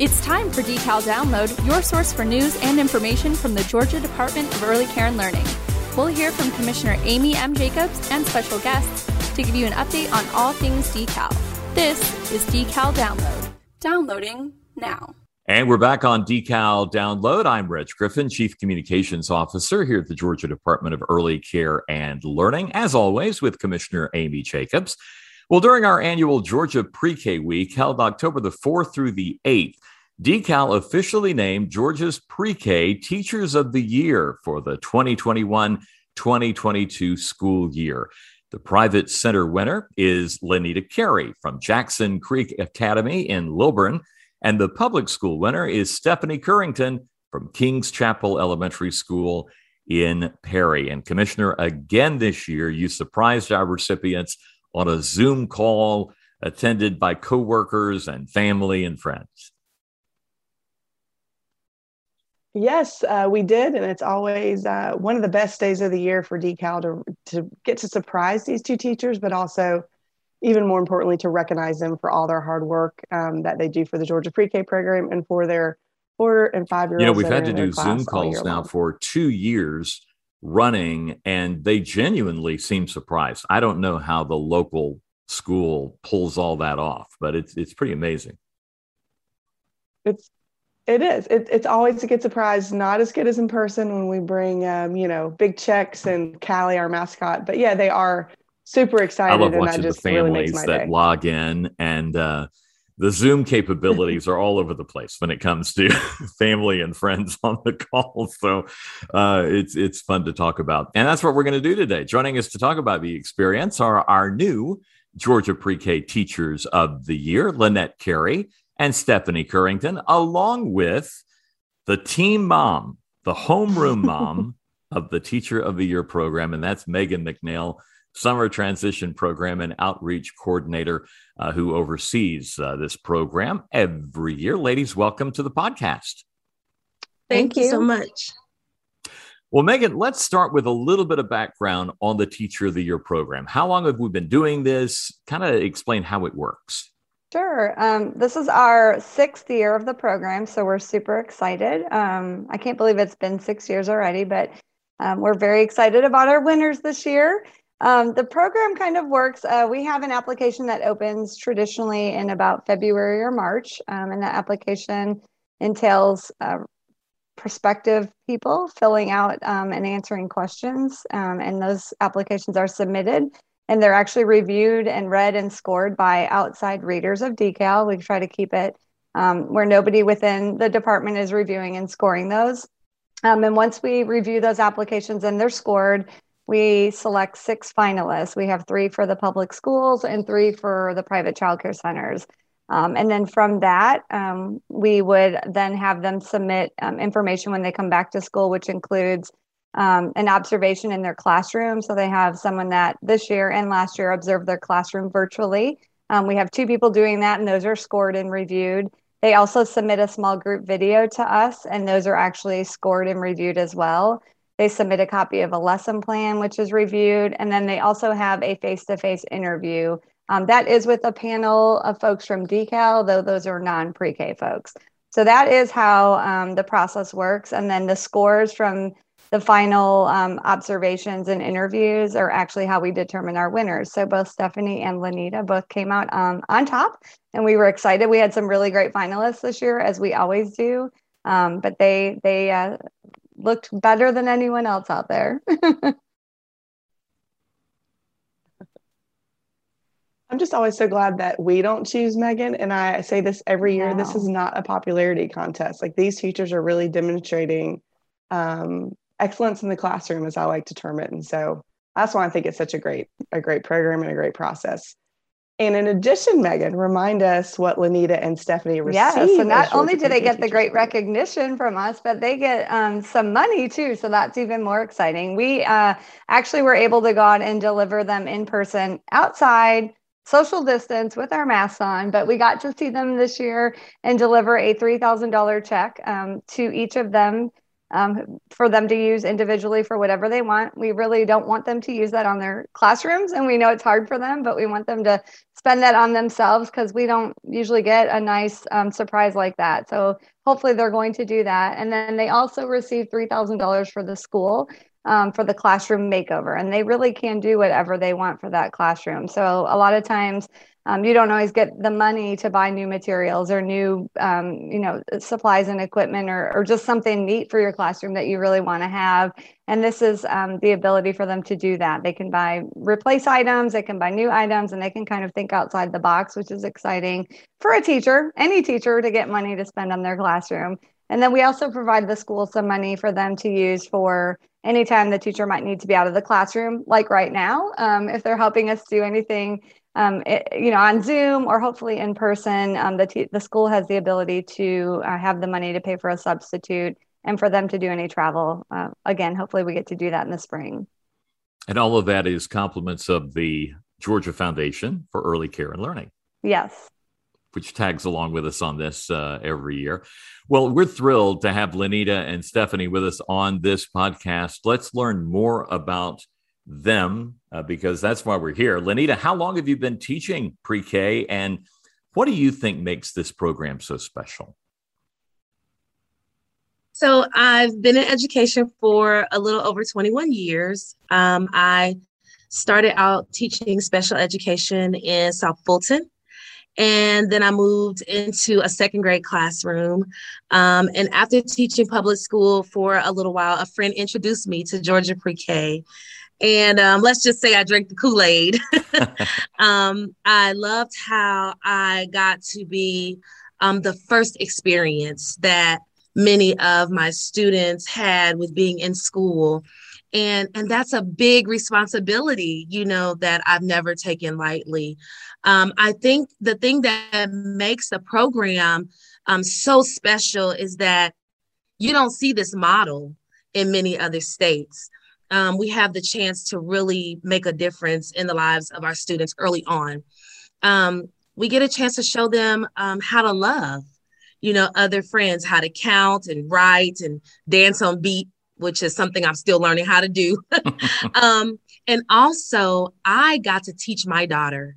It's time for Decal Download, your source for news and information from the Georgia Department of Early Care and Learning. We'll hear from Commissioner Amy M. Jacobs and special guests to give you an update on all things decal. This is Decal Download. Downloading now. And we're back on Decal Download. I'm Reg Griffin, Chief Communications Officer here at the Georgia Department of Early Care and Learning, as always, with Commissioner Amy Jacobs. Well, during our annual Georgia Pre K Week held October the 4th through the 8th, Decal officially named Georgia's pre K Teachers of the Year for the 2021 2022 school year. The private center winner is Lenita Carey from Jackson Creek Academy in Lilburn, and the public school winner is Stephanie Currington from Kings Chapel Elementary School in Perry. And Commissioner, again this year, you surprised our recipients on a Zoom call attended by coworkers and family and friends. Yes, uh, we did, and it's always uh, one of the best days of the year for Decal to to get to surprise these two teachers, but also, even more importantly, to recognize them for all their hard work um, that they do for the Georgia Pre-K program and for their four and five year olds. You know, we've had to do Zoom calls now long. for two years running, and they genuinely seem surprised. I don't know how the local school pulls all that off, but it's it's pretty amazing. It's it is. It, it's always a good surprise. Not as good as in person when we bring, um, you know, big checks and Callie, our mascot. But yeah, they are super excited. And I love watching the families really that day. log in and uh, the Zoom capabilities are all over the place when it comes to family and friends on the call. So uh, it's it's fun to talk about, and that's what we're going to do today. Joining us to talk about the experience are our new Georgia Pre-K Teachers of the Year, Lenita Carey and Stephanie Currington, along with the team mom, the homeroom mom of the Teacher of the Year program, and that's Megan McNeil, Summer Transition Program and Outreach Coordinator, uh, who oversees uh, this program every year. Ladies, welcome to the podcast. Thank, Thank you so much. Well, Megan, let's start with a little bit of background on the Teacher of the Year program. How long have we been doing this? Kind of explain how it works. Sure. Um, this is our sixth year of the program, so we're super excited. Um, I can't believe it's been six years already, but um, we're very excited about our winners this year. Um, the program kind of works. Uh, we have an application that opens traditionally in about February or March, um, and that application entails uh, prospective people filling out um, and answering questions, and those applications are submitted and they're actually reviewed and read and scored by outside readers of decal. We try to keep it um, where nobody within the department is reviewing and scoring those. Um, and once we review those applications and they're scored we select six finalists. We have three for the public schools and three for the private childcare centers. Um, and then from that um, we would then have them submit um, information when they come back to school which includes um, an observation in their classroom. So they have someone that this year and last year observed their classroom virtually. Um, we have two people doing that, and those are scored and reviewed. They also submit a small group video to us, and those are actually scored and reviewed as well. They submit a copy of a lesson plan, which is reviewed, and then they also have a face to face interview. Um, that is with a panel of folks from Decal, though those are non pre K folks. So that is how um, the process works. And then the scores from the final um, observations and interviews are actually how we determine our winners. So both Stephanie and Lenita both came out um, on top, and we were excited. We had some really great finalists this year, as we always do. Um, but they they uh, looked better than anyone else out there. I'm just always so glad that we don't choose Megan. And I say this every year. This is not a popularity contest. Like these teachers are really demonstrating um, excellence in the classroom, as I like to term it. And so that's why I think it's such a great, a great program and a great process. And in addition, Megan, remind us what Lenita and Stephanie received. Yes, so not only do they get the great recognition from us, but they get um, some money too. So that's even more exciting. We uh, actually were able to go out and deliver them in person outside, social distance with our masks on, but we got to see them this year and deliver a $3,000 check um, to each of them um, for them to use individually for whatever they want. We really don't want them to use that on their classrooms, and we know it's hard for them, but we want them to spend that on themselves because we don't usually get a nice um, surprise like that. So hopefully they're going to do that. And then they also receive $3,000 for the school um, for the classroom makeover, and they really can do whatever they want for that classroom. So a lot of times um, you don't always get the money to buy new materials or new um, you know supplies and equipment or, or just something neat for your classroom that you really want to have. And this is um, the ability for them to do that. They can buy replace items they can buy new items and they can kind of think outside the box which is exciting for a teacher any teacher to get money to spend on their classroom. And then we also provide the school some money for them to use for anytime the teacher might need to be out of the classroom like right now um, if they're helping us do anything um, it, you know, on Zoom or hopefully in person. Um, the, t- the school has the ability to uh, have the money to pay for a substitute and for them to do any travel. Uh, again, hopefully we get to do that in the spring. And all of that is compliments of the Georgia Foundation for Early Care and Learning. Yes. Which tags along with us on this uh, every year. Well, we're thrilled to have Lenita and Stephanie with us on this podcast. Let's learn more about them uh, because that's why we're here. Lenita, how long have you been teaching pre K and what do you think makes this program so special? So, I've been in education for a little over 21 years. Um, I started out teaching special education in South Fulton. And then I moved into a second grade classroom. Um, and after teaching public school for a little while, a friend introduced me to Georgia Pre K. And um, let's just say I drank the Kool Aid. um, I loved how I got to be um, the first experience that many of my students had with being in school. And, and that's a big responsibility, you know, that I've never taken lightly. Um, I think the thing that makes the program um, so special is that you don't see this model in many other states um, we have the chance to really make a difference in the lives of our students early on. Um, we get a chance to show them um, how to love, you know, other friends, how to count and write and dance on beat, which is something I'm still learning how to do. Um, and also, I got to teach my daughter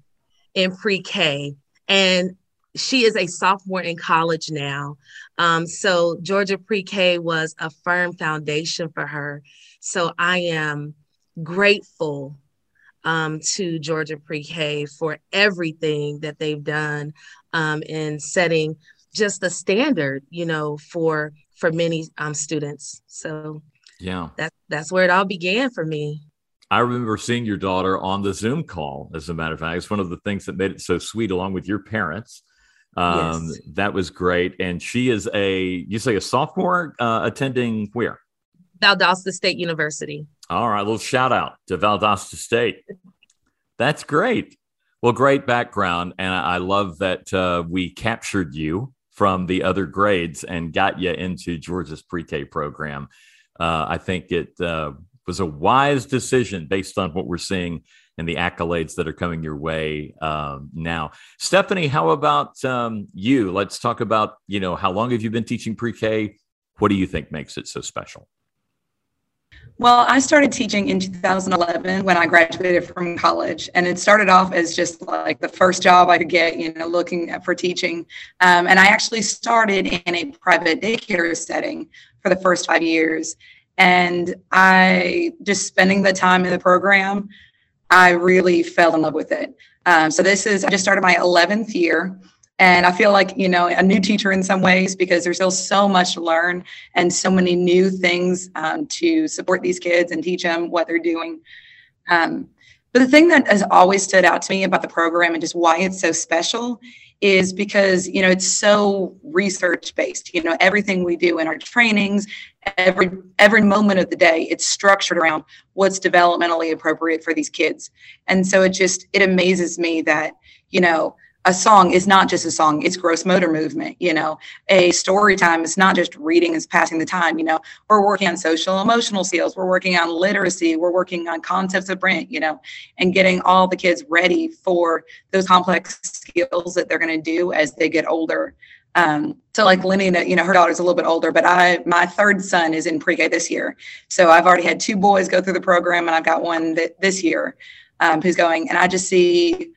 in pre K, and she is a sophomore in college now. Um, so, Georgia pre K was a firm foundation for her so I am grateful um, to Georgia Pre-K for everything that they've done um, in setting just the standard, you know, for for many um, students. So yeah, that's that's where it all began for me. I remember seeing your daughter on the Zoom call. As a matter of fact, it's one of the things that made it so sweet, along with your parents. Um, yes. That was great. And she is a, you say, a sophomore uh, attending where? Valdosta State University. All right, a little shout out to Valdosta State. That's great. Well, great background, and I love that uh, we captured you from the other grades and got you into Georgia's pre-K program. Uh, I think it uh, was a wise decision based on what we're seeing and the accolades that are coming your way um, now. Stephanie, how about um, you? Let's talk about you know how long have you been teaching pre-K? What do you think makes it so special? Well, I started teaching in 2011 when I graduated from college, and it started off as just like the first job I could get, you know, looking for teaching. Um, and I actually started in a private daycare setting for the first five years. And I just spending the time in the program, I really fell in love with it. Um, so this is I just started my 11th year. And I feel like, you know, a new teacher in some ways because there's still so much to learn and so many new things um, to support these kids and teach them what they're doing. Um, but the thing that has always stood out to me about the program and just why it's so special is because you know it's so research based you know everything we do in our trainings every every moment of the day it's structured around what's developmentally appropriate for these kids and so it just it amazes me that you know a song is not just a song it's gross motor movement you know a story time is not just reading is passing the time you know we're working on social emotional skills we're working on literacy we're working on concepts of print you know and getting all the kids ready for those complex skills that they're going to do as they get older Um, so like Lenita, you know, her daughter's a little bit older, but I my third son is in pre-K this year. So I've already had two boys go through the program, and I've got one that this year um, who's going. And I just see,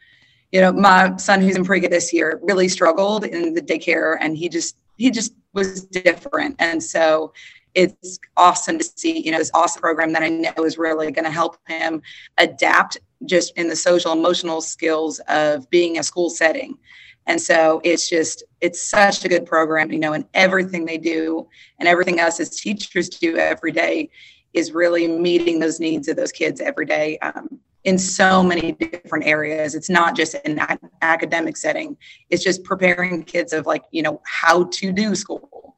you know, my son who's in pre-K this year really struggled in the daycare, and he just he just was different. And so it's awesome to see, you know, this awesome program that I know is really going to help him adapt just in the social emotional skills of being a school setting. And so it's just, it's such a good program, you know, and everything they do and everything us as teachers do every day is really meeting those needs of those kids every day um, in so many different areas. It's not just an academic setting, it's just preparing kids of like, you know, how to do school,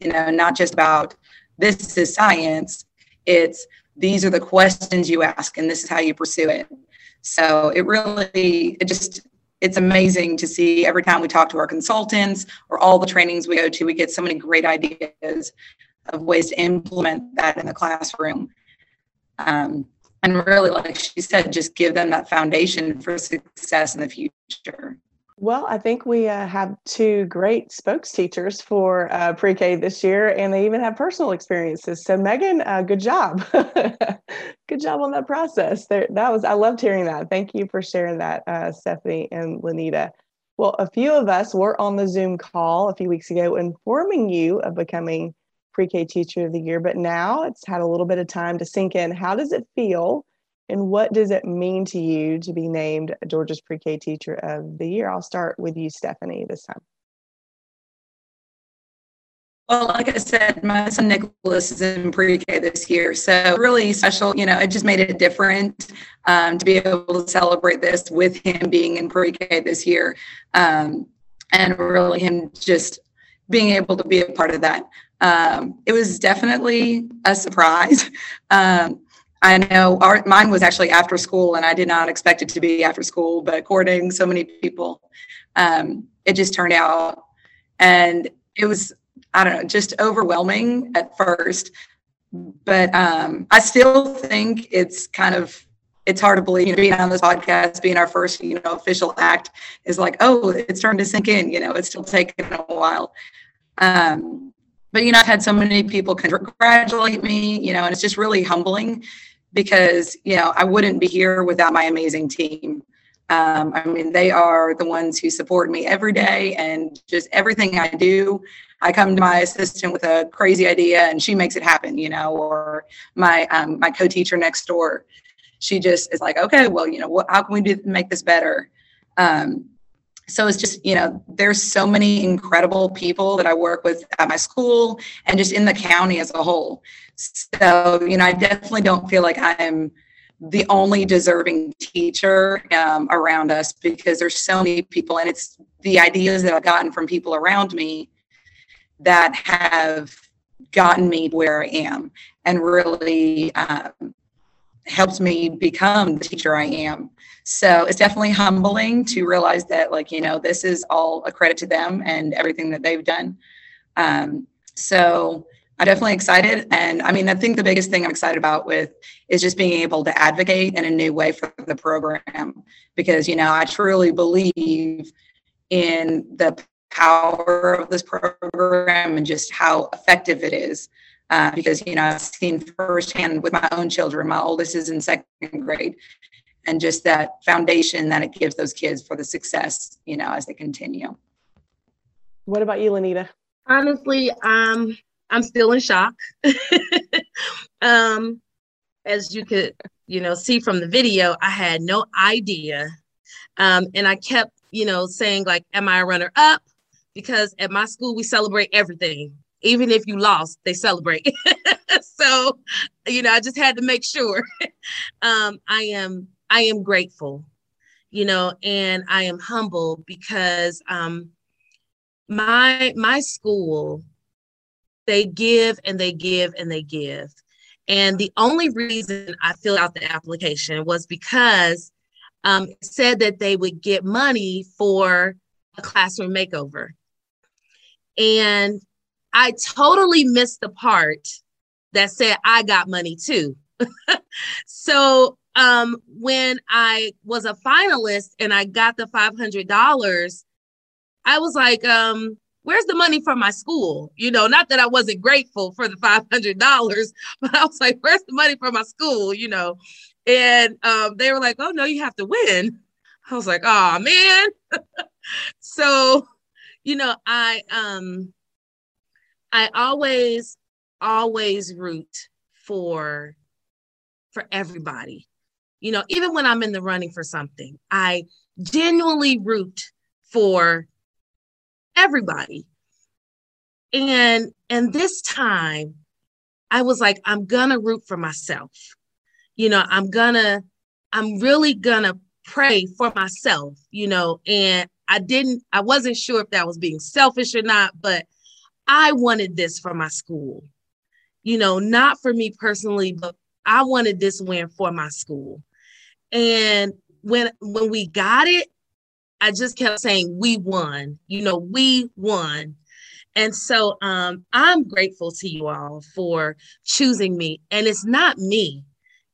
you know, not just about this is science, it's these are the questions you ask and this is how you pursue it. So it really, it just, it's amazing to see every time we talk to our consultants or all the trainings we go to, we get so many great ideas of ways to implement that in the classroom. Um, and really, like she said, just give them that foundation for success in the future. Well, I think we uh, have two great spokes teachers for uh, pre K this year, and they even have personal experiences. So, Megan, uh, good job. good job on that process. There, that was, I loved hearing that. Thank you for sharing that, uh, Stephanie and Lenita. Well, a few of us were on the Zoom call a few weeks ago informing you of becoming pre K teacher of the year, but now it's had a little bit of time to sink in. How does it feel and what does it mean to you to be named Georgia's Pre K Teacher of the Year? I'll start with you, Stephanie, this time. Well, like I said, my son Nicholas is in pre-K this year, so really special. You know, it just made it different um, to be able to celebrate this with him being in pre-K this year, um, and really him just being able to be a part of that. Um, it was definitely a surprise. Um, I know our mine was actually after school, and I did not expect it to be after school, but according so many people, um, it just turned out, and it was I don't know, just overwhelming at first. But um, I still think it's kind of it's hard to believe, you know, being on this podcast, being our first, you know, official act is like, oh, it's starting to sink in. You know, it's still taking a while. Um, but you know, I've had so many people congratulate me, you know, and it's just really humbling because you know I wouldn't be here without my amazing team. Um, I mean, they are the ones who support me every day, and just everything I do. I come to my assistant with a crazy idea, and she makes it happen. You know, or my um, my co-teacher next door, she just is like, okay, well, you know, what, how can we do make this better? Um, so it's just you know there's so many incredible people that i work with at my school and just in the county as a whole. So, you know, I definitely don't feel like I'm the only deserving teacher um, around us because there's so many people, and it's the ideas that I've gotten from people around me that have gotten me where I am and really um, helped me become the teacher I am. So it's definitely humbling to realize that, like, you know, this is all a credit to them and everything that they've done. Um, so I'm definitely excited. And I mean, I think the biggest thing I'm excited about with is just being able to advocate in a new way for the program because, you know, I truly believe in the power of this program and just how effective it is. Uh, because, you know, I've seen firsthand with my own children, my oldest is in second grade, and just that foundation that it gives those kids for the success, you know, as they continue. What about you, Lenita? Honestly, um, I'm still in shock. um, as you could, you know, see from the video, I had no idea. Um, and I kept, you know, saying like, am I a runner up? Because at my school, we celebrate everything. Even if you lost, they celebrate. so, you know, I just had to make sure. um, I am, I am grateful, you know, and I am humble because um, my my school they give and they give and they give. And the only reason I filled out the application was because um, it said that they would get money for a classroom makeover. And I totally missed the part that said I got money too. so um, when I was a finalist and I got the $500, I was like, um, where's the money for my school? You know, not that I wasn't grateful for the $500, but I was like, where's the money for my school? You know, and um, they were like, oh, no, you have to win. I was like, oh, man. so, you know, I, um, I always, always root for, for everybody. You know, even when I'm in the running for something, I genuinely root for everybody. And and this time I was like I'm to root for myself. You know, I'm to I'm really to pray for myself, you know, and I didn't I wasn't sure if that was being selfish or not, but I wanted this for my school. You know, not for me personally, but I wanted this win for my school. And when when we got it, I just kept saying, we won, you know, we won. And so um, I'm grateful to you all for choosing me. And it's not me,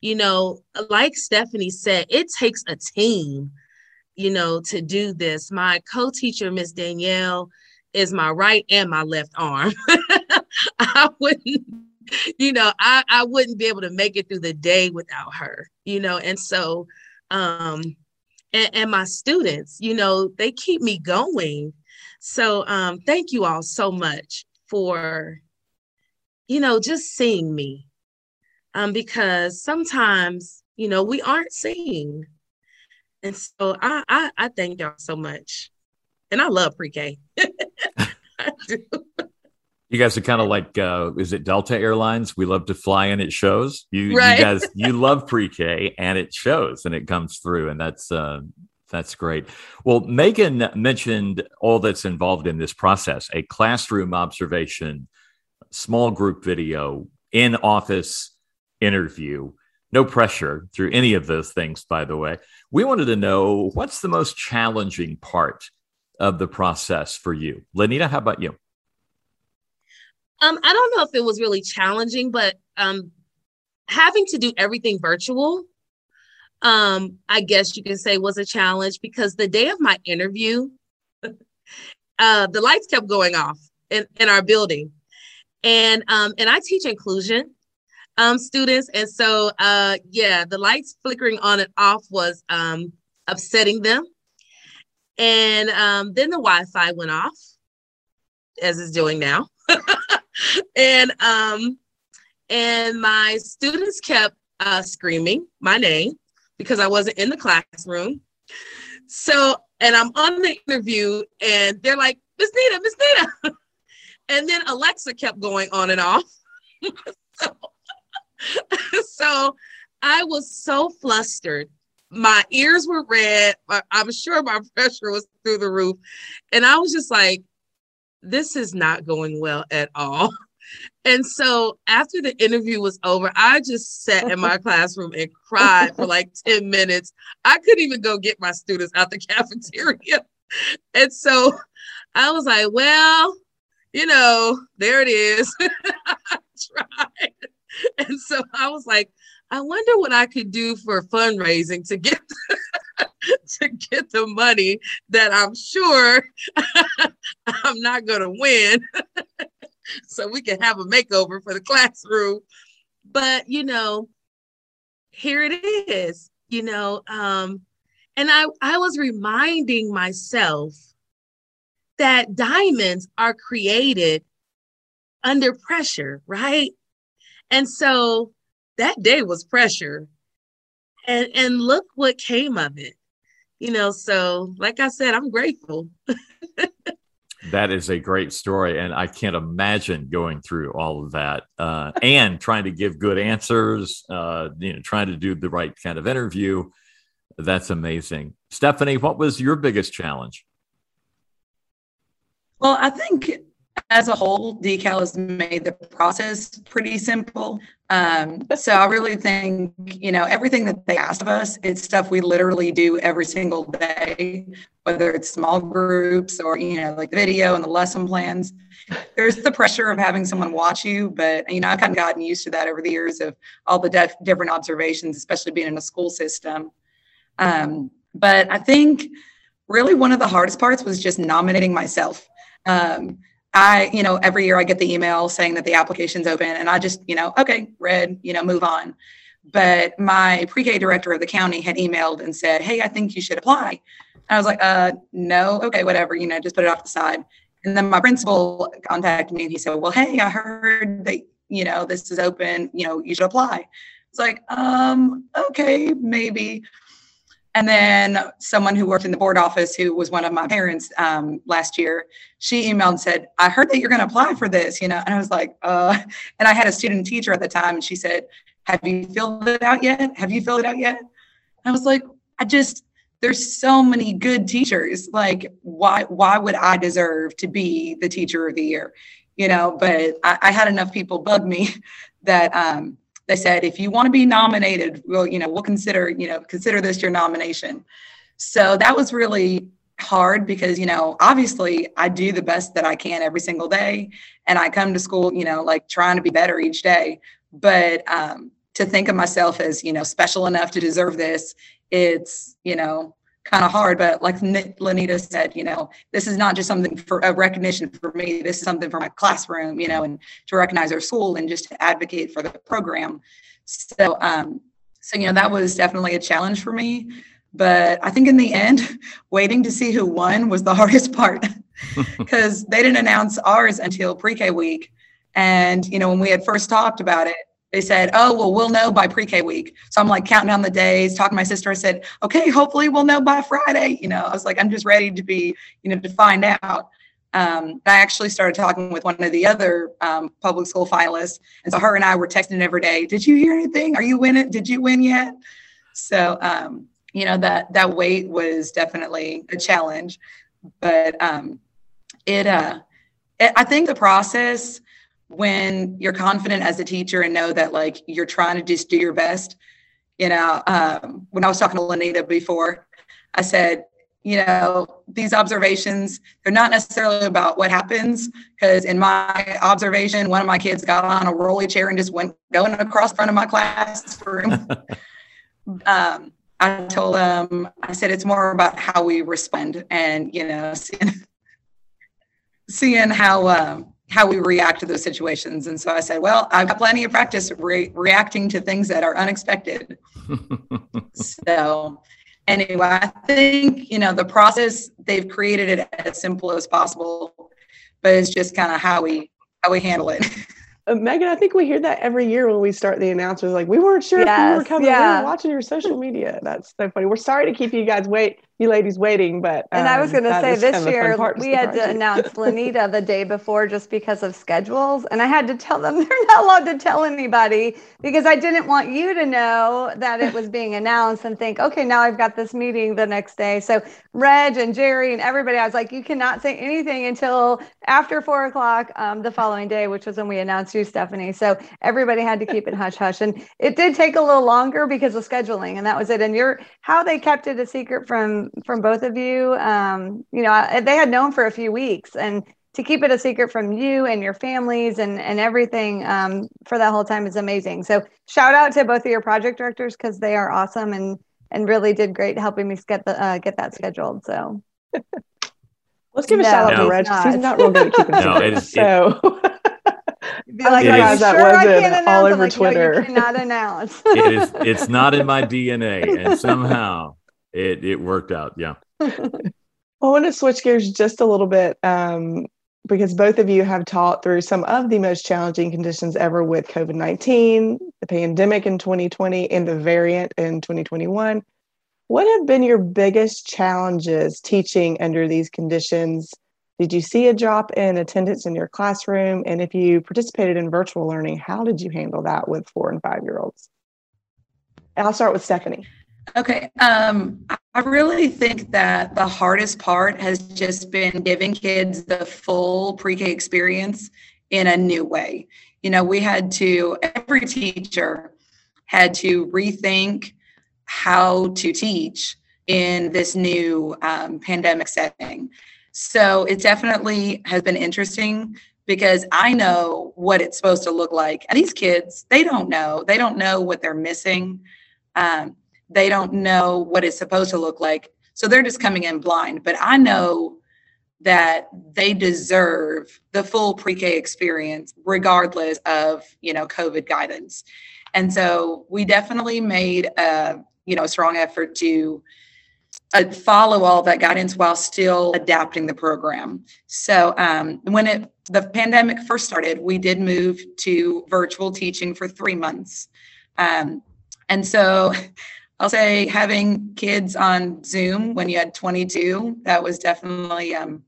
you know, like Stephanie said, it takes a team, you know, to do this. My co teacher, Miss Danielle, is my right and my left arm. I wouldn't, you know, I, I wouldn't be able to make it through the day without her, you know, and so um and, and my students, you know, they keep me going. So um, thank you all so much for, you know, just seeing me. Um, because sometimes, you know, we aren't seen. And so I, I, I thank y'all so much. And I love pre-K. Do. You guys are kind of like, uh, is it Delta Airlines? We love to fly and it shows. You, right. you guys, you love pre-K and it shows and it comes through, and that's uh, that's great. Well, Megan mentioned all that's involved in this process: a classroom observation, small group video, in office interview. No pressure through any of those things, by the way. We wanted to know what's the most challenging part of the process for you. Lenita, how about you? Um, I don't know if it was really challenging, but um, having to do everything virtual, um, I guess you can say was a challenge because the day of my interview, uh, the lights kept going off in, in our building. And um, and I teach inclusion um, students. And so uh, yeah, the lights flickering on and off was um, upsetting them. And um, then the Wi-Fi went off, as it's doing now. and um and my students kept uh, screaming my name because I wasn't in the classroom. So, and I'm on the interview, and they're like, Miss Nita, Miss Nita. and then Alexa kept going on and off. so, so I was so flustered. My ears were red. I'm sure my pressure was through the roof. And I was just like, this is not going well at all. And so after the interview was over, I just sat in my classroom and cried for like 10 minutes. I couldn't even go get my students out the cafeteria. And so I was like, well, you know, there it is. I tried. And so I was like, I wonder what I could do for fundraising to get to get the money that I'm sure I'm not going to win. so we can have a makeover for the classroom. But, you know, here it is, you know, um, and I, I was reminding myself that diamonds are created under pressure, right? And so that day was pressure. And and look what came of it. You know, so like I said, I'm grateful. that is a great story and i can't imagine going through all of that uh, and trying to give good answers uh, you know trying to do the right kind of interview that's amazing stephanie what was your biggest challenge well i think as a whole, decal has made the process pretty simple. Um, so I really think, you know, everything that they asked of us, it's stuff we literally do every single day, whether it's small groups or, you know, like the video and the lesson plans. There's the pressure of having someone watch you, but, you know, I've kind of gotten used to that over the years of all the def- different observations, especially being in a school system. Um, but I think really one of the hardest parts was just nominating myself. Um, I, you know, every year I get the email saying that the application's open and I just, you know, okay, read, you know, move on. But my pre-K director of the county had emailed and said, Hey, I think you should apply. And I was like, uh, no, okay, whatever, you know, just put it off the side. And then my principal contacted me and he said, Well, hey, I heard that, you know, this is open, you know, you should apply. It's like, um, okay, maybe. And then someone who worked in the board office, who was one of my parents um, last year, she emailed and said, I heard that you're going to apply for this, you know? And I was like, uh, and I had a student teacher at the time, and she said, Have you filled it out yet? Have you filled it out yet? And I was like, I just, there's so many good teachers. Like, why, why would I deserve to be the teacher of the year? You know, but I, I had enough people bug me that, um, they said if you want to be nominated we'll you know we'll consider you know consider this your nomination. So that was really hard because you know obviously i do the best that i can every single day and i come to school you know like trying to be better each day. But um to think of myself as you know special enough to deserve this it's you know kind of hard. But like Lenita said, you know, this is not just something for a recognition for me. This is something for my classroom, you know, and to recognize our school and just to advocate for the program. So, um, so you know, that was definitely a challenge for me. But I think in the end, waiting to see who won was the hardest part because they didn't announce ours until pre-K week. And you know, when we had first talked about it, they said, "Oh, well, we'll know by pre-K week." So I'm like counting down the days, talking to my sister. I said, "Okay, hopefully we'll know by Friday." You know, I was like, I'm just ready to be, you know, to find out. Um, I actually started talking with one of the other um, public school finalists, and so her and I were texting every day. Did you hear anything? Are you winning? Did you win yet? So, um, you know that that wait was definitely a challenge, but um, it, uh, it. I think the process when you're confident as a teacher and know that like you're trying to just do your best. You know um, when i was talking to lenita before i said you know these observations they're not necessarily about what happens because in my observation one of my kids got on a rolly chair and just went going across front of my classroom. Um, i told them i said it's more about how we respond and you know seeing, seeing how um, how we react to those situations. And so I said, well, I've got plenty of practice re- reacting to things that are unexpected. so anyway, I think, you know, the process, they've created it as simple as possible, but it's just kind of how we, how we handle it. Uh, Megan, I think we hear that every year when we start the announcements. Like, we weren't sure yes, if you were coming. Yeah. We were watching your social media. That's so funny. We're sorry to keep you guys wait you ladies waiting. But um, and I was um, going to say this year we had to announce Lenita the day before just because of schedules, and I had to tell them they're not allowed to tell anybody because I didn't want you to know that it was being announced and think, okay, now I've got this meeting the next day. So Reg and Jerry and everybody, I was like, you cannot say anything until after four o'clock um, the following day, which was when we announced you, Stephanie. So everybody had to keep it hush hush, and it did take a little longer because of scheduling, and that was it. And you're how they kept it a secret from from both of you. Um, you know, they had known for a few weeks, and to keep it a secret from you and your families and and everything um, for that whole time is amazing. So shout out to both of your project directors because they are awesome and and really did great helping me get the uh, get that scheduled. So. Let's give a no, shout out no. to Reg because he's not real good at keeping no, it is, so. Be like, I'm sure that I can't announce. All over like, Twitter. No, you cannot announce. it is. It's not in my DNA, and somehow it it worked out. Yeah. I want to switch gears just a little bit um, because both of you have taught through some of the most challenging conditions ever with COVID 19, the pandemic in 2020, and the variant in 2021. What have been your biggest challenges teaching under these conditions? Did you see a drop in attendance in your classroom? And if you participated in virtual learning, how did you handle that with four and five year olds? I'll start with Stephanie. Okay. Um, I really think that the hardest part has just been giving kids the full pre K experience in a new way. You know, we had to, every teacher had to rethink how to teach in this new um, pandemic setting. So it definitely has been interesting because I know what it's supposed to look like. And these kids, they don't know. They don't know what they're missing. Um, they don't know what it's supposed to look like. So they're just coming in blind. But I know that they deserve the full pre-K experience regardless of, you know, COVID guidance. And so we definitely made a, you know, a strong effort to uh, follow all that guidance while still adapting the program. So um, when it the pandemic first started, we did move to virtual teaching for three months, um, and so I'll say having kids on Zoom when you had 22 that was definitely um,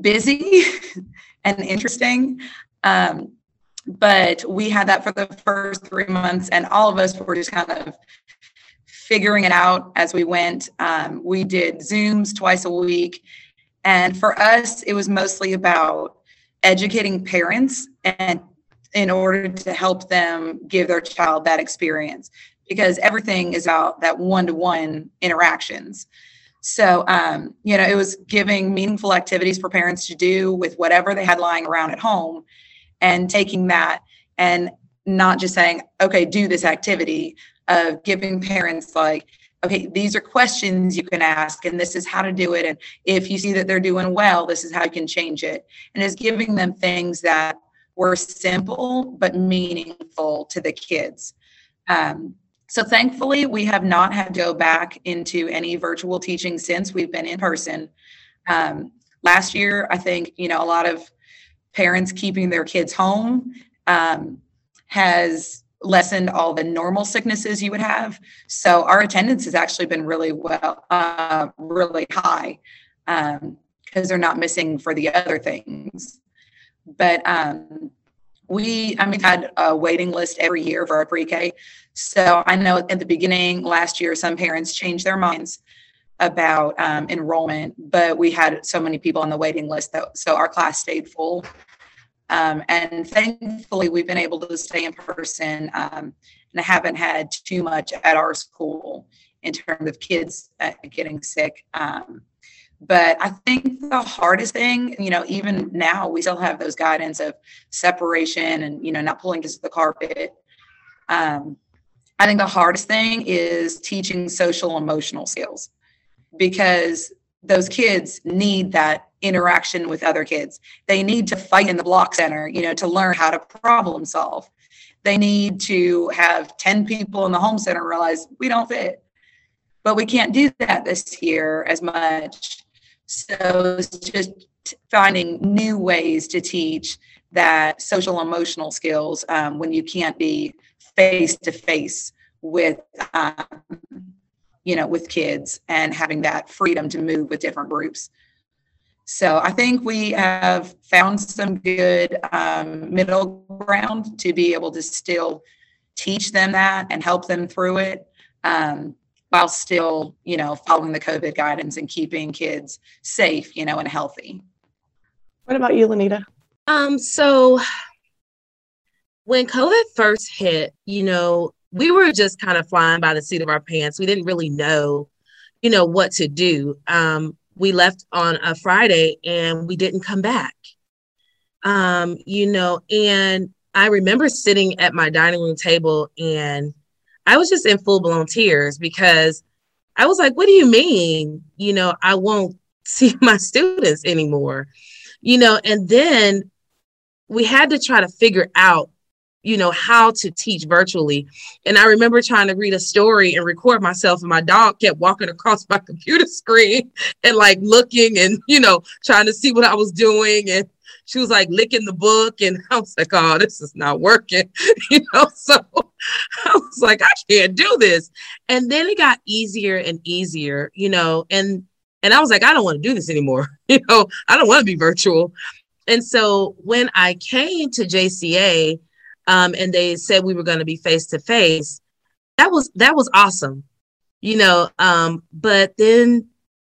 busy and interesting. Um, but we had that for the first three months, and all of us were just kind of figuring it out as we went. Um, we did Zooms twice a week. And for us, it was mostly about educating parents and in order to help them give their child that experience because everything is about that one-to-one interactions. So um, you know it was giving meaningful activities for parents to do with whatever they had lying around at home and taking that and not just saying okay do this activity of giving parents like okay these are questions you can ask and this is how to do it. And if you see that they're doing well this is how you can change it. And is giving them things that were simple but meaningful to the kids. Um, so thankfully we have not had to go back into any virtual teaching since we've been in person um, last year i think you know a lot of parents keeping their kids home um, has lessened all the normal sicknesses you would have. So our attendance has actually been really well, uh, really high because um, they're not missing for the other things. But um, we, I mean, had a waiting list every year for our pre-K. So I know at the beginning last year, some parents changed their minds about um, enrollment, but we had so many people on the waiting list that so our class stayed full. Um, and thankfully, we've been able to stay in person um, and haven't had too much at our school in terms of kids uh, getting sick. Um, but I think the hardest thing, you know, even now we still have those guidance of separation and, you know, not pulling to the carpet. Um, I think the hardest thing is teaching social emotional skills because those kids need that interaction with other kids. They need to fight in the block center, you know, to learn how to problem solve. They need to have 10 people in the home center realize we don't fit. But we can't do that this year as much. So it's just finding new ways to teach that social emotional skills um, when you can't be face to face with um, you know with kids and having that freedom to move with different groups so I think we have found some good um, middle ground to be able to still teach them that and help them through it um, while still, you know, following the COVID guidance and keeping kids safe, you know, and healthy. What about you, Lenita? Um, so when COVID first hit, you know, we were just kind of flying by the seat of our pants. We didn't really know, you know, what to do. Um, we left on a Friday and we didn't come back. Um, you know, and I remember sitting at my dining room table and I was just in full blown tears because I was like, what do you mean? You know, I won't see my students anymore. You know, and then we had to try to figure out you know how to teach virtually. And i remember trying to read a story and record myself and my dog kept walking across my computer screen and like looking and you know trying to see what i was doing. And she was like licking the book and i was like oh this is not working. You know so i was like i can't do this. And then it got easier and easier you know and and i was like i don't want to do this anymore. You know i don't want to be virtual. And so when i came to jca um, and they said we were going to be face to face. That was that was awesome, you know. Um, but then,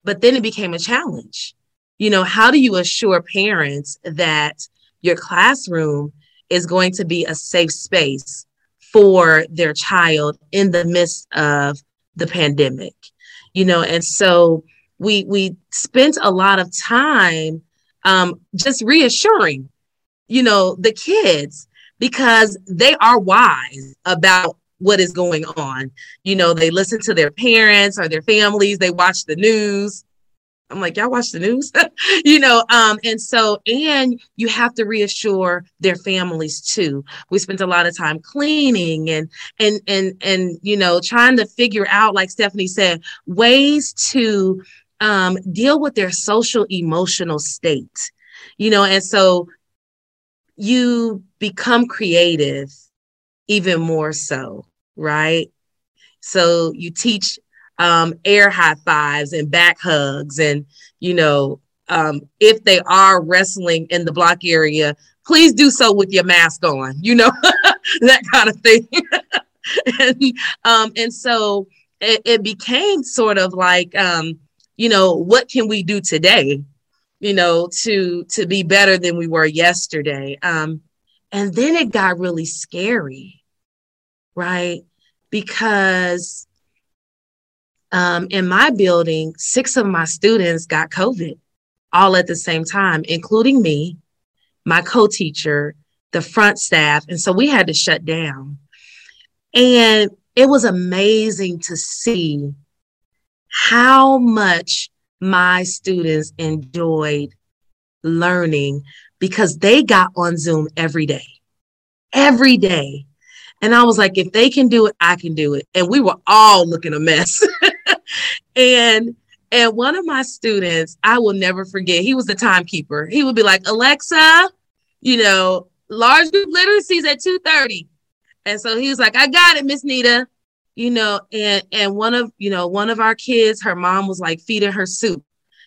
but then it became a challenge. You know, how do you assure parents that your classroom is going to be a safe space for their child in the midst of the pandemic? You know, and so we we spent a lot of time um, just reassuring, you know, the kids because they are wise about what is going on. You know, they listen to their parents or their families, they watch the news. I'm like, y'all watch the news, you know. Um, and so, and you have to reassure their families too. We spent a lot of time cleaning and and and and you know, trying to figure out, like Stephanie said, ways to um, deal with their social emotional state, you know. And so, you become creative even more so, right? So you teach um, air high fives and back hugs. And, you know, um, if they are wrestling in the block area, please do so with your mask on, you know, that kind of thing. and, um, and so it, it, became sort of like, um, you know, what can we do today, you know, to to be better than we were yesterday? Um, and then it got really scary, right? Because um, in my building, six of my students got COVID all at the same time, including me, my co teacher, the front staff. And so we had to shut down. And it was amazing to see how much my students enjoyed learning because they got on Zoom every day, every day. And I was like, if they can do it, I can do it. And we were all looking a mess. and and one of my students, I will never forget, he was the timekeeper. He would be like, Alexa, you know, large group literacies at 2:30. And so he was like, I got it, Miss Nita. You know, and and one of you know, one of our kids, her mom was like feeding her soup,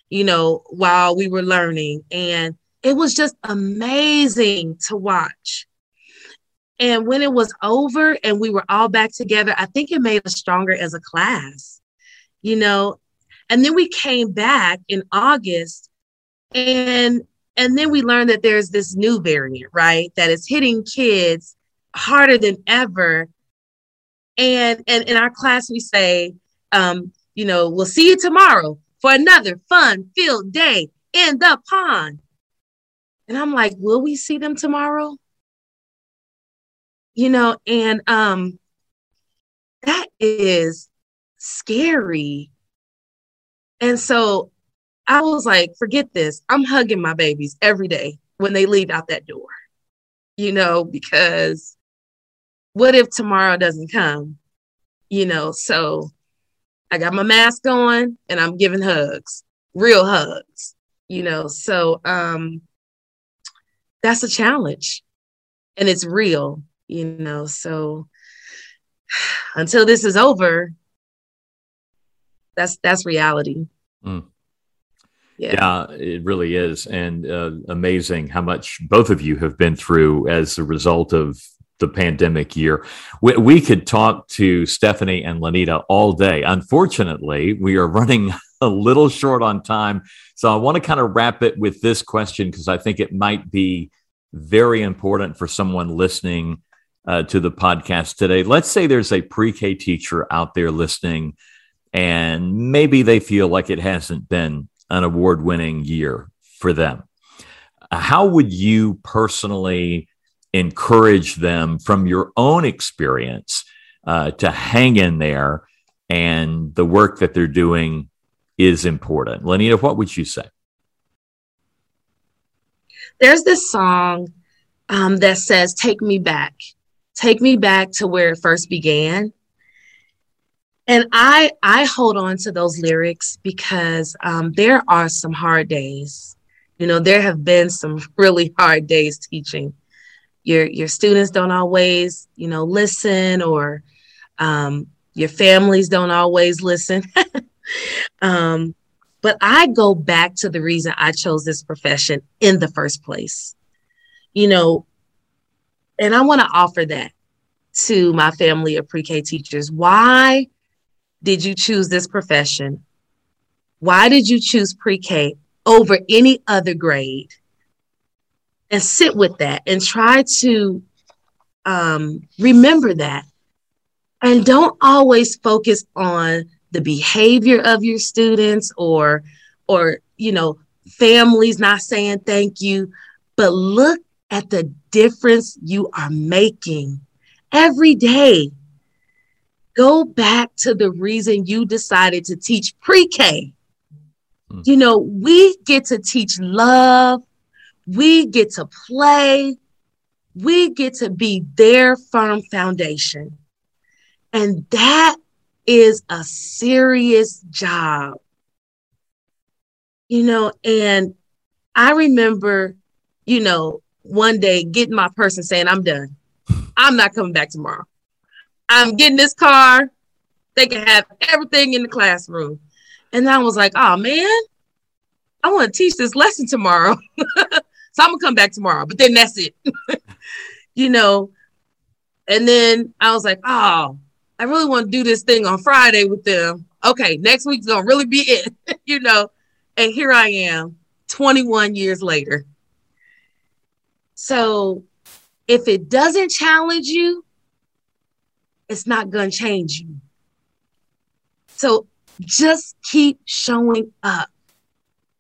you know, while we were learning. And it was just amazing to watch. And when it was over and we were all back together, I think it made us stronger as a class you know? And then we came back in august and and then we learned that there's this new variant right that is hitting kids harder than ever. And and in our class we say um you know we'll see you tomorrow for another fun filled day in the pond and i'm like will we see them tomorrow you know and um that is scary. And so I was like, forget this. I'm hugging my babies every day when they leave out that door, you know, because what if tomorrow doesn't come? You know, so I got my mask on and I'm giving hugs, real hugs, you know. So um that's a challenge and it's real, you know. So until this is over, that's that's reality. Mm. Yeah. yeah. it really is, and uh, amazing how much both of you have been through as a result of the pandemic year. We, we could talk to Stephanie and Lenita all day. Unfortunately, we are running a little short on time, so I want to kind of wrap it with this question because I think it might be very important for someone listening uh, to the podcast today. Let's say there's a pre-K teacher out there listening and maybe they feel like it hasn't been an award winning year for them. How would you personally encourage them from your own experience uh, to hang in there and the work that they're doing is important? Lenita, what would you say? There's this song um, that says, Take me back. Take me back to where it first began and i i hold on to those lyrics because um, there are some hard days you know there have been some really hard days teaching your your students don't always you know listen or um, your families don't always listen um, but i go back to the reason i chose this profession in the first place you know and i want to offer that to my family of pre-k teachers why did you choose this profession? Why did you choose pre K over any other grade? And sit with that and try to um, remember that. And don't always focus on the behavior of your students or, or, you know, families not saying thank you, but look at the difference you are making every day Go back to the reason you decided to teach pre K Mm. You know, we get to teach love, we get to play, we get to be their firm foundation. And that is a serious job. You know, and I remember, you know, one day getting my person saying, I'm done. I'm not coming back tomorrow. I'm getting this car. They can have everything in the classroom. And I was like, oh man, I want to teach this lesson tomorrow. so I'm gonna come back tomorrow. But then that's it. you know. And then I was like, oh, I really want to do this thing on Friday with them. Okay, next week's gonna really be it, you know. And here I am, 21 years later. So if it doesn't challenge you, it's not gonna change you. So just keep showing up.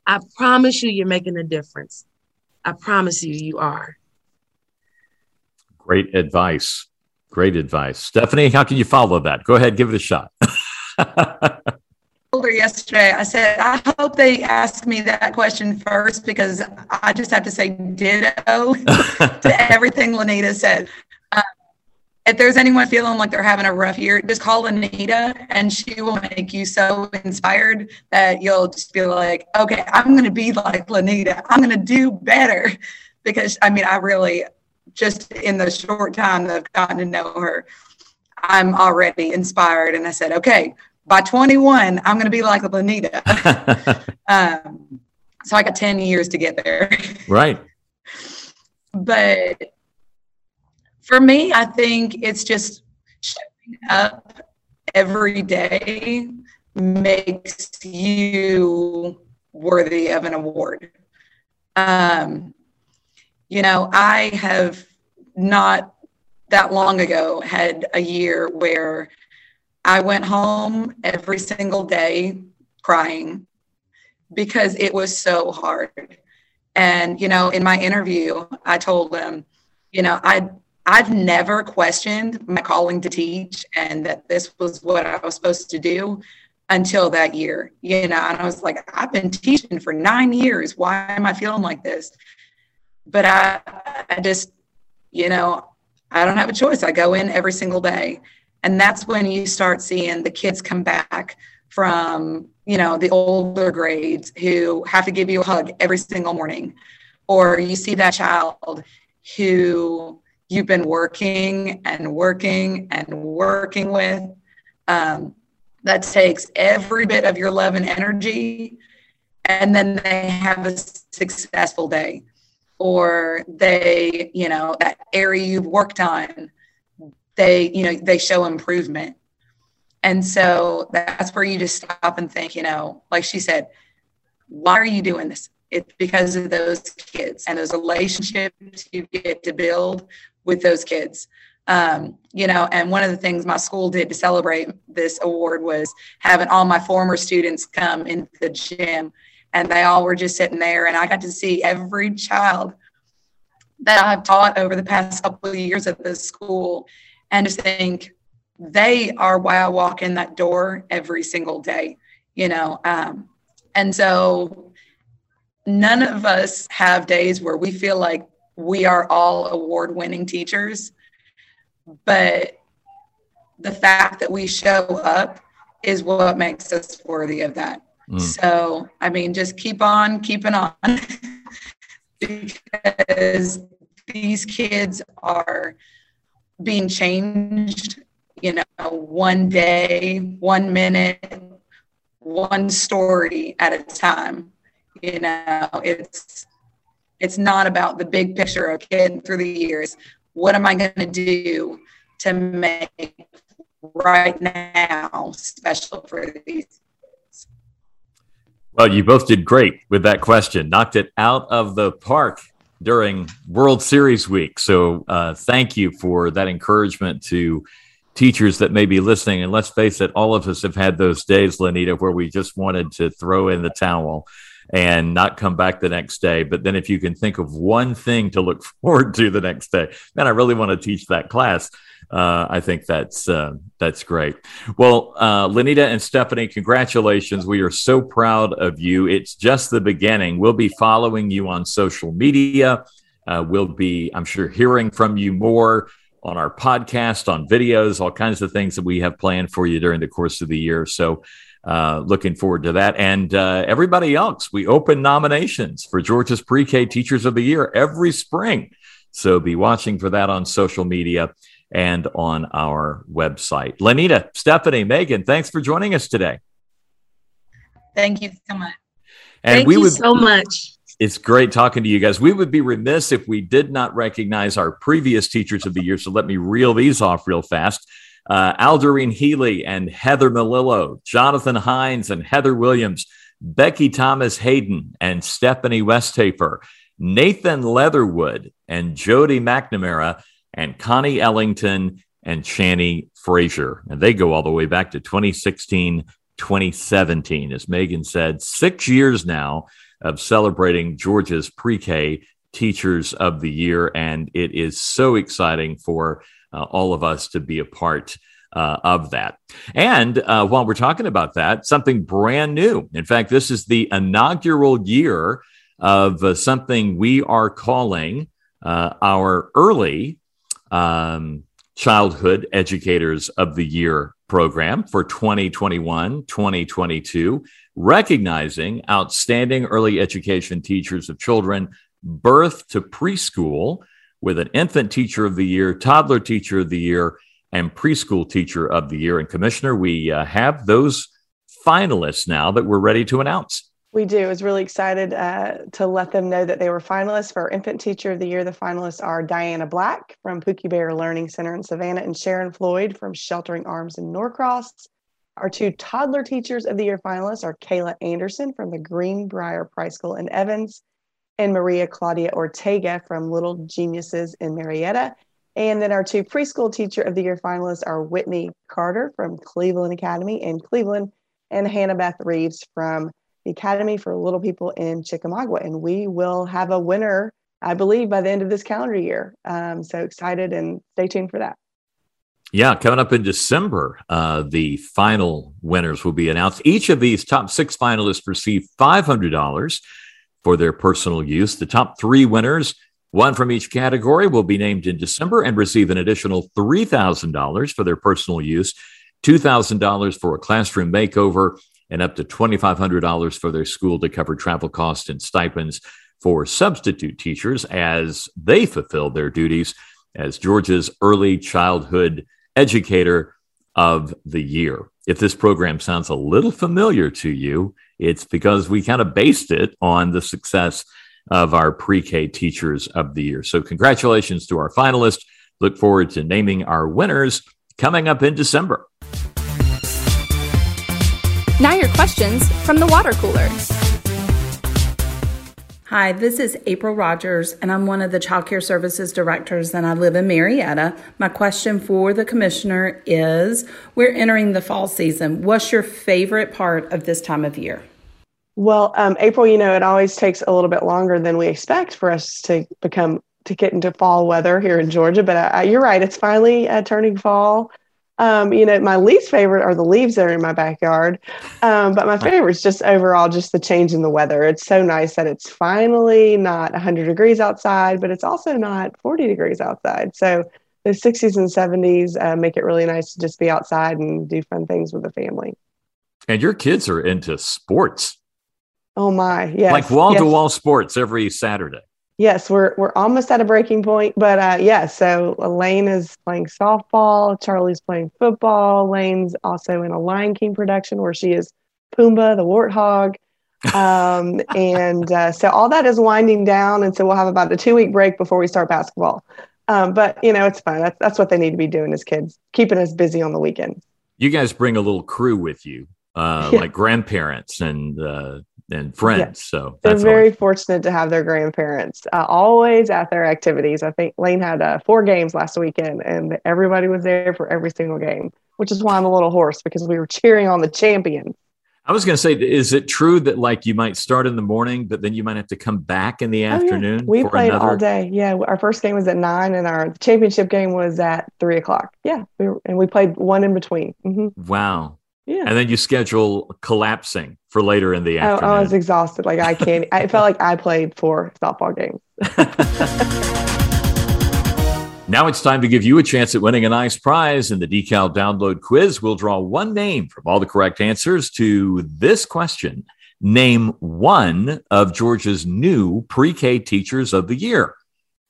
I promise you, you're making a difference. I promise you, you are. Great advice. Great advice. Stephanie, how can you follow that? Go ahead, give it a shot. her yesterday, I said, I hope they ask me that question first because I just have to say ditto to everything Lenita said. Uh, if there's anyone feeling like they're having a rough year, just call Anita and she will make you so inspired that you'll just be like, okay, I'm going to be like Lenita. I'm going to do better. Because I mean, I really, just in the short time that I've gotten to know her, I'm already inspired. And I said, okay, by 21, I'm going to be like Lenita. um, so I got 10 years to get there. Right. but for me, I think it's just showing up every day makes you worthy of an award. Um, you know, I have not that long ago had a year where I went home every single day crying because it was so hard. And, you know, in my interview, I told them, you know, I I've never questioned my calling to teach and that this was what I was supposed to do until that year. You know, and I was like, I've been teaching for nine years. Why am I feeling like this? But I, I just, you know, I don't have a choice. I go in every single day. And that's when you start seeing the kids come back from, you know, the older grades who have to give you a hug every single morning. Or you see that child who you've been working and working and working with. Um, that takes every bit of your love and energy. And then they have a successful day. Or they, you know, that area you've worked on, they, you know, they show improvement. And so that's where you just stop and think, you know, like she said, why are you doing this? It's because of those kids and those relationships you get to build with those kids. Um, you know, and one of the things my school did to celebrate this award was having all my former students come into the gym and they all were just sitting there and I got to see every child that I've taught over the past couple of years at this school and just think they are why I walk in that door every single day, you know. Um, and so none of us have days where we feel like we are all award winning teachers. But the fact that we show up is what makes us worthy of that. Mm. So, I mean, just keep on keeping on because these kids are being changed, you know, one day, one minute, one story at a time. You know, it's it's not about the big picture of kid through the years. What am I going to do to make right now special for these? Well, you both did great with that question. Knocked it out of the park during World Series week. So uh, thank you for that encouragement to teachers that may be listening. And let's face it, all of us have had those days, Lenita, where we just wanted to throw in the towel and not come back the next day. But then if you can think of one thing to look forward to the next day, man, I really want to teach that class. Uh, I think that's uh, that's great. Well, uh, Lenita and Stephanie, congratulations! We are so proud of you. It's just the beginning. We'll be following you on social media. Uh, we'll be, I'm sure, hearing from you more on our podcast, on videos, all kinds of things that we have planned for you during the course of the year. So. Uh, looking forward to that. And uh, everybody else, we open nominations for Georgia's Pre K Teachers of the Year every spring. So be watching for that on social media and on our website. Lenita, Stephanie, Megan, thanks for joining us today. Thank you so much. And Thank we you would, so much. It's great talking to you guys. We would be remiss if we did not recognize our previous teachers of the year. So let me reel these off real fast. Uh, Alderine Healy and Heather Melillo, Jonathan Hines and Heather Williams, Becky Thomas Hayden and Stephanie Westhafer, Nathan Leatherwood and Jody McNamara, and Connie Ellington and Channy Frazier. And they go all the way back to 2016, 2017. As Megan said, six years now of celebrating Georgia's pre K Teachers of the Year. And it is so exciting for uh, all of us to be a part. Uh, of that. And uh, while we're talking about that, something brand new. In fact, this is the inaugural year of uh, something we are calling uh, our early um, Childhood Educators of the Year program for 2021 2022, recognizing outstanding early education teachers of children birth to preschool with an infant teacher of the year, toddler teacher of the year, and preschool teacher of the year. And Commissioner, we uh, have those finalists now that we're ready to announce. We do. I was really excited uh, to let them know that they were finalists for Infant Teacher of the Year. The finalists are Diana Black from Pookie Bear Learning Center in Savannah and Sharon Floyd from Sheltering Arms in Norcross. Our two Toddler Teachers of the Year finalists are Kayla Anderson from the Greenbrier Price School in Evans and Maria Claudia Ortega from Little Geniuses in Marietta. And then our two Preschool Teacher of the Year finalists are Whitney Carter from Cleveland Academy in Cleveland and Hannah Beth Reeves from the Academy for Little People in Chickamauga. And we will have a winner, I believe, by the end of this calendar year. Um, so excited and stay tuned for that. Yeah, coming up in December, uh, the final winners will be announced. Each of these top six finalists receive $500 for their personal use. The top three winners, one from each category, will be named in December and receive an additional $3,000 for their personal use, $2,000 for a classroom makeover, and up to $2,500 for their school to cover travel costs and stipends for substitute teachers as they fulfill their duties as Georgia's early childhood educator of the year. If this program sounds a little familiar to you, it's because we kind of based it on the success of our pre K teachers of the year. So, congratulations to our finalists. Look forward to naming our winners coming up in December. Now, your questions from the water cooler. Hi, this is April Rogers, and I'm one of the Child Care Services Directors, and I live in Marietta. My question for the Commissioner is We're entering the fall season. What's your favorite part of this time of year? Well, um, April, you know, it always takes a little bit longer than we expect for us to become to get into fall weather here in Georgia. But uh, you're right; it's finally uh, turning fall. Um, you know, my least favorite are the leaves that are in my backyard. Um, but my favorite is just overall just the change in the weather. It's so nice that it's finally not 100 degrees outside, but it's also not 40 degrees outside. So the 60s and 70s uh, make it really nice to just be outside and do fun things with the family. And your kids are into sports. Oh my, yeah, Like wall to wall sports every Saturday yes, we're we're almost at a breaking point, but uh, yeah. So Elaine is playing softball. Charlie's playing football. Lane's also in a Lion King production where she is Pumbaa the warthog. Um, and uh, so all that is winding down, and so we'll have about a two week break before we start basketball. Um, but you know, it's fun. That's that's what they need to be doing as kids, keeping us busy on the weekend. You guys bring a little crew with you, uh, yeah. like grandparents and uh, and friends. Yeah. So they're very always- fortunate to have their grandparents uh, always at their activities. I think Lane had uh, four games last weekend, and everybody was there for every single game, which is why I'm a little hoarse because we were cheering on the champions. I was going to say, is it true that like you might start in the morning, but then you might have to come back in the afternoon? Oh, yeah. We played another... all day. Yeah, our first game was at nine, and our championship game was at three o'clock. Yeah, we were, and we played one in between. Mm-hmm. Wow. Yeah. And then you schedule collapsing for later in the afternoon. I, I was exhausted. Like I can't. I felt like I played four softball games. Now it's time to give you a chance at winning a nice prize in the Decal Download Quiz. We'll draw one name from all the correct answers to this question. Name one of Georgia's new pre K teachers of the year.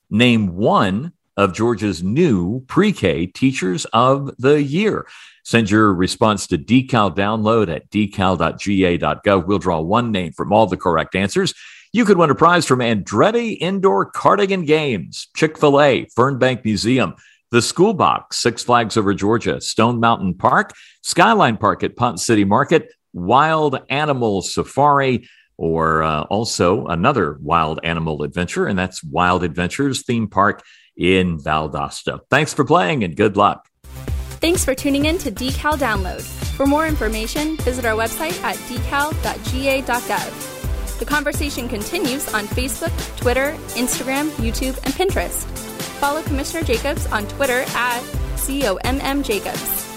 Name one of Georgia's new pre K teachers of the year. Send your response to decal download at decal.ga.gov. We'll draw one name from all the correct answers. You could win a prize from Andretti Indoor Karting and Games, Chick fil A, Fernbank Museum, the School Box, Six Flags Over Georgia, Stone Mountain Park, Skyline Park at Ponce City Market, Wild Animal Safari, or uh, also another wild animal adventure, and that's Wild Adventures Theme Park in Valdosta. Thanks for playing and good luck. Thanks for tuning in to Decal Download. For more information, visit our website at decal.ga.gov. The conversation continues on Facebook, Twitter, Instagram, YouTube, and Pinterest. Follow Commissioner Jacobs on Twitter at COMM Jacobs.